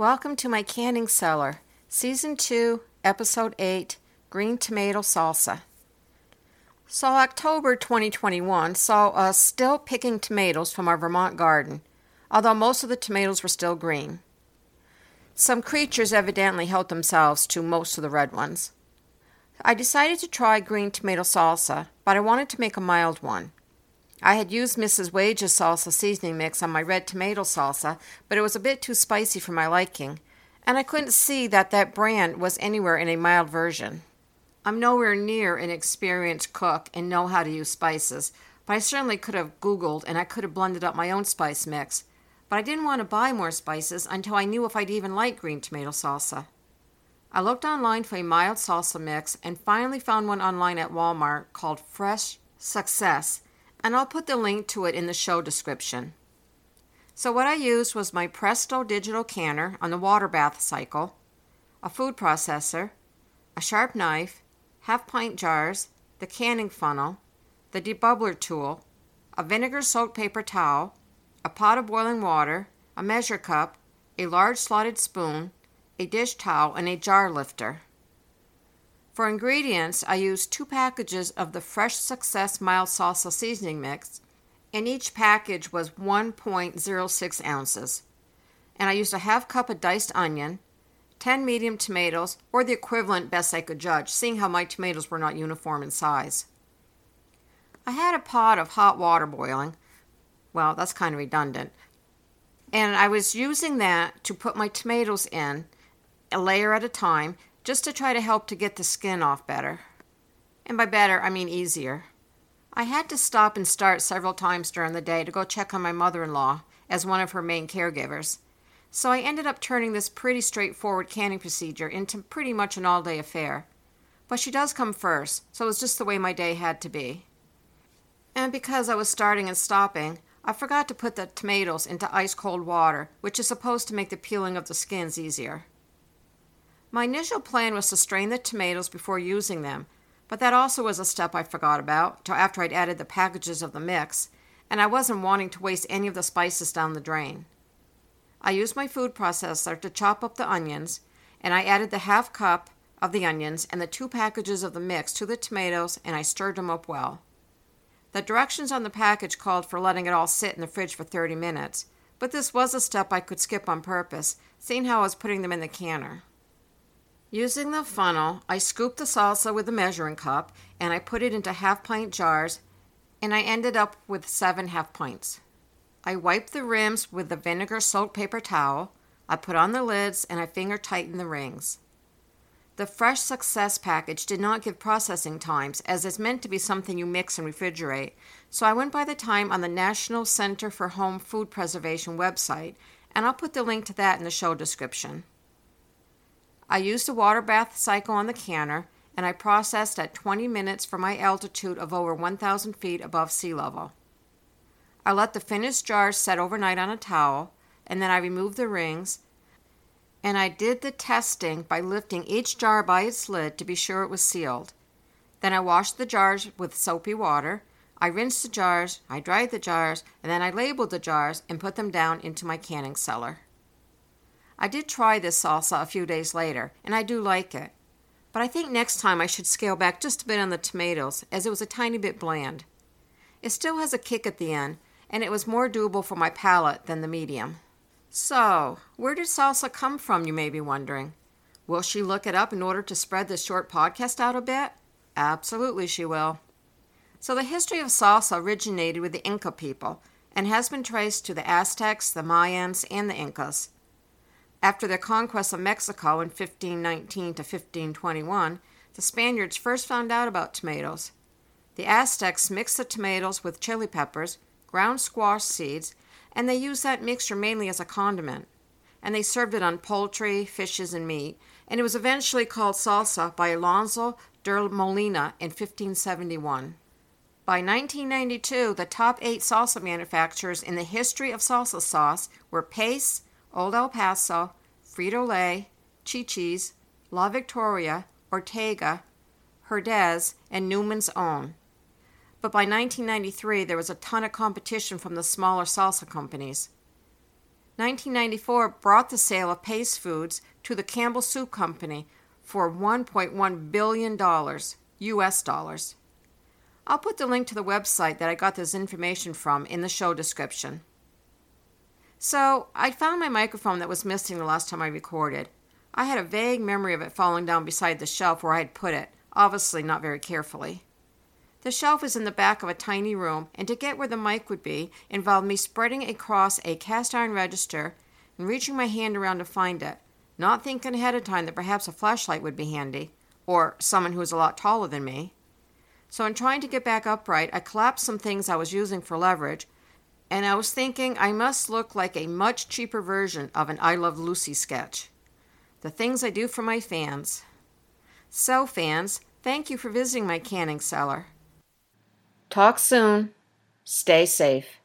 Welcome to my canning cellar, Season 2, Episode 8 Green Tomato Salsa. So, October 2021 saw us still picking tomatoes from our Vermont garden, although most of the tomatoes were still green. Some creatures evidently held themselves to most of the red ones. I decided to try green tomato salsa, but I wanted to make a mild one. I had used Mrs. Wages salsa seasoning mix on my red tomato salsa, but it was a bit too spicy for my liking, and I couldn't see that that brand was anywhere in a mild version. I'm nowhere near an experienced cook and know how to use spices, but I certainly could have Googled and I could have blended up my own spice mix. But I didn't want to buy more spices until I knew if I'd even like green tomato salsa. I looked online for a mild salsa mix and finally found one online at Walmart called Fresh Success and I'll put the link to it in the show description. So, what I used was my Presto digital canner on the water bath cycle, a food processor, a sharp knife, half pint jars, the canning funnel, the debubbler tool, a vinegar soaked paper towel, a pot of boiling water, a measure cup, a large slotted spoon, a dish towel, and a jar lifter. For ingredients, I used two packages of the Fresh Success Mild Salsa Seasoning Mix, and each package was 1.06 ounces. And I used a half cup of diced onion, 10 medium tomatoes, or the equivalent best I could judge, seeing how my tomatoes were not uniform in size. I had a pot of hot water boiling. Well, that's kind of redundant. And I was using that to put my tomatoes in, a layer at a time, just to try to help to get the skin off better. And by better, I mean easier. I had to stop and start several times during the day to go check on my mother in law as one of her main caregivers. So I ended up turning this pretty straightforward canning procedure into pretty much an all day affair. But she does come first, so it was just the way my day had to be. And because I was starting and stopping, I forgot to put the tomatoes into ice cold water, which is supposed to make the peeling of the skins easier. My initial plan was to strain the tomatoes before using them, but that also was a step I forgot about till after I'd added the packages of the mix, and I wasn't wanting to waste any of the spices down the drain. I used my food processor to chop up the onions, and I added the half cup of the onions and the two packages of the mix to the tomatoes, and I stirred them up well. The directions on the package called for letting it all sit in the fridge for 30 minutes, but this was a step I could skip on purpose, seeing how I was putting them in the canner. Using the funnel, I scooped the salsa with a measuring cup and I put it into half pint jars, and I ended up with seven half pints. I wiped the rims with the vinegar soaked paper towel, I put on the lids, and I finger tightened the rings. The Fresh Success package did not give processing times, as it's meant to be something you mix and refrigerate, so I went by the time on the National Center for Home Food Preservation website, and I'll put the link to that in the show description. I used a water bath cycle on the canner and I processed at 20 minutes for my altitude of over 1,000 feet above sea level. I let the finished jars set overnight on a towel and then I removed the rings and I did the testing by lifting each jar by its lid to be sure it was sealed. Then I washed the jars with soapy water. I rinsed the jars, I dried the jars, and then I labeled the jars and put them down into my canning cellar. I did try this salsa a few days later, and I do like it. But I think next time I should scale back just a bit on the tomatoes, as it was a tiny bit bland. It still has a kick at the end, and it was more doable for my palate than the medium. So, where did salsa come from, you may be wondering? Will she look it up in order to spread this short podcast out a bit? Absolutely, she will. So, the history of salsa originated with the Inca people and has been traced to the Aztecs, the Mayans, and the Incas. After their conquest of Mexico in 1519 to 1521, the Spaniards first found out about tomatoes. The Aztecs mixed the tomatoes with chili peppers, ground squash seeds, and they used that mixture mainly as a condiment. And they served it on poultry, fishes, and meat, and it was eventually called salsa by Alonso de Molina in 1571. By 1992, the top eight salsa manufacturers in the history of salsa sauce were Pace, Old El Paso, Frito Lay, Chi-Chi's, La Victoria, Ortega, Herdez, and Newman's Own. But by 1993, there was a ton of competition from the smaller salsa companies. 1994 brought the sale of Pace Foods to the Campbell Soup Company for $1.1 billion US dollars. I'll put the link to the website that I got this information from in the show description. So, I found my microphone that was missing the last time I recorded. I had a vague memory of it falling down beside the shelf where I had put it, obviously not very carefully. The shelf was in the back of a tiny room, and to get where the mic would be involved me spreading across a cast iron register and reaching my hand around to find it, not thinking ahead of time that perhaps a flashlight would be handy, or someone who was a lot taller than me. So, in trying to get back upright, I collapsed some things I was using for leverage, and I was thinking I must look like a much cheaper version of an I Love Lucy sketch. The things I do for my fans. So, fans, thank you for visiting my canning cellar. Talk soon. Stay safe.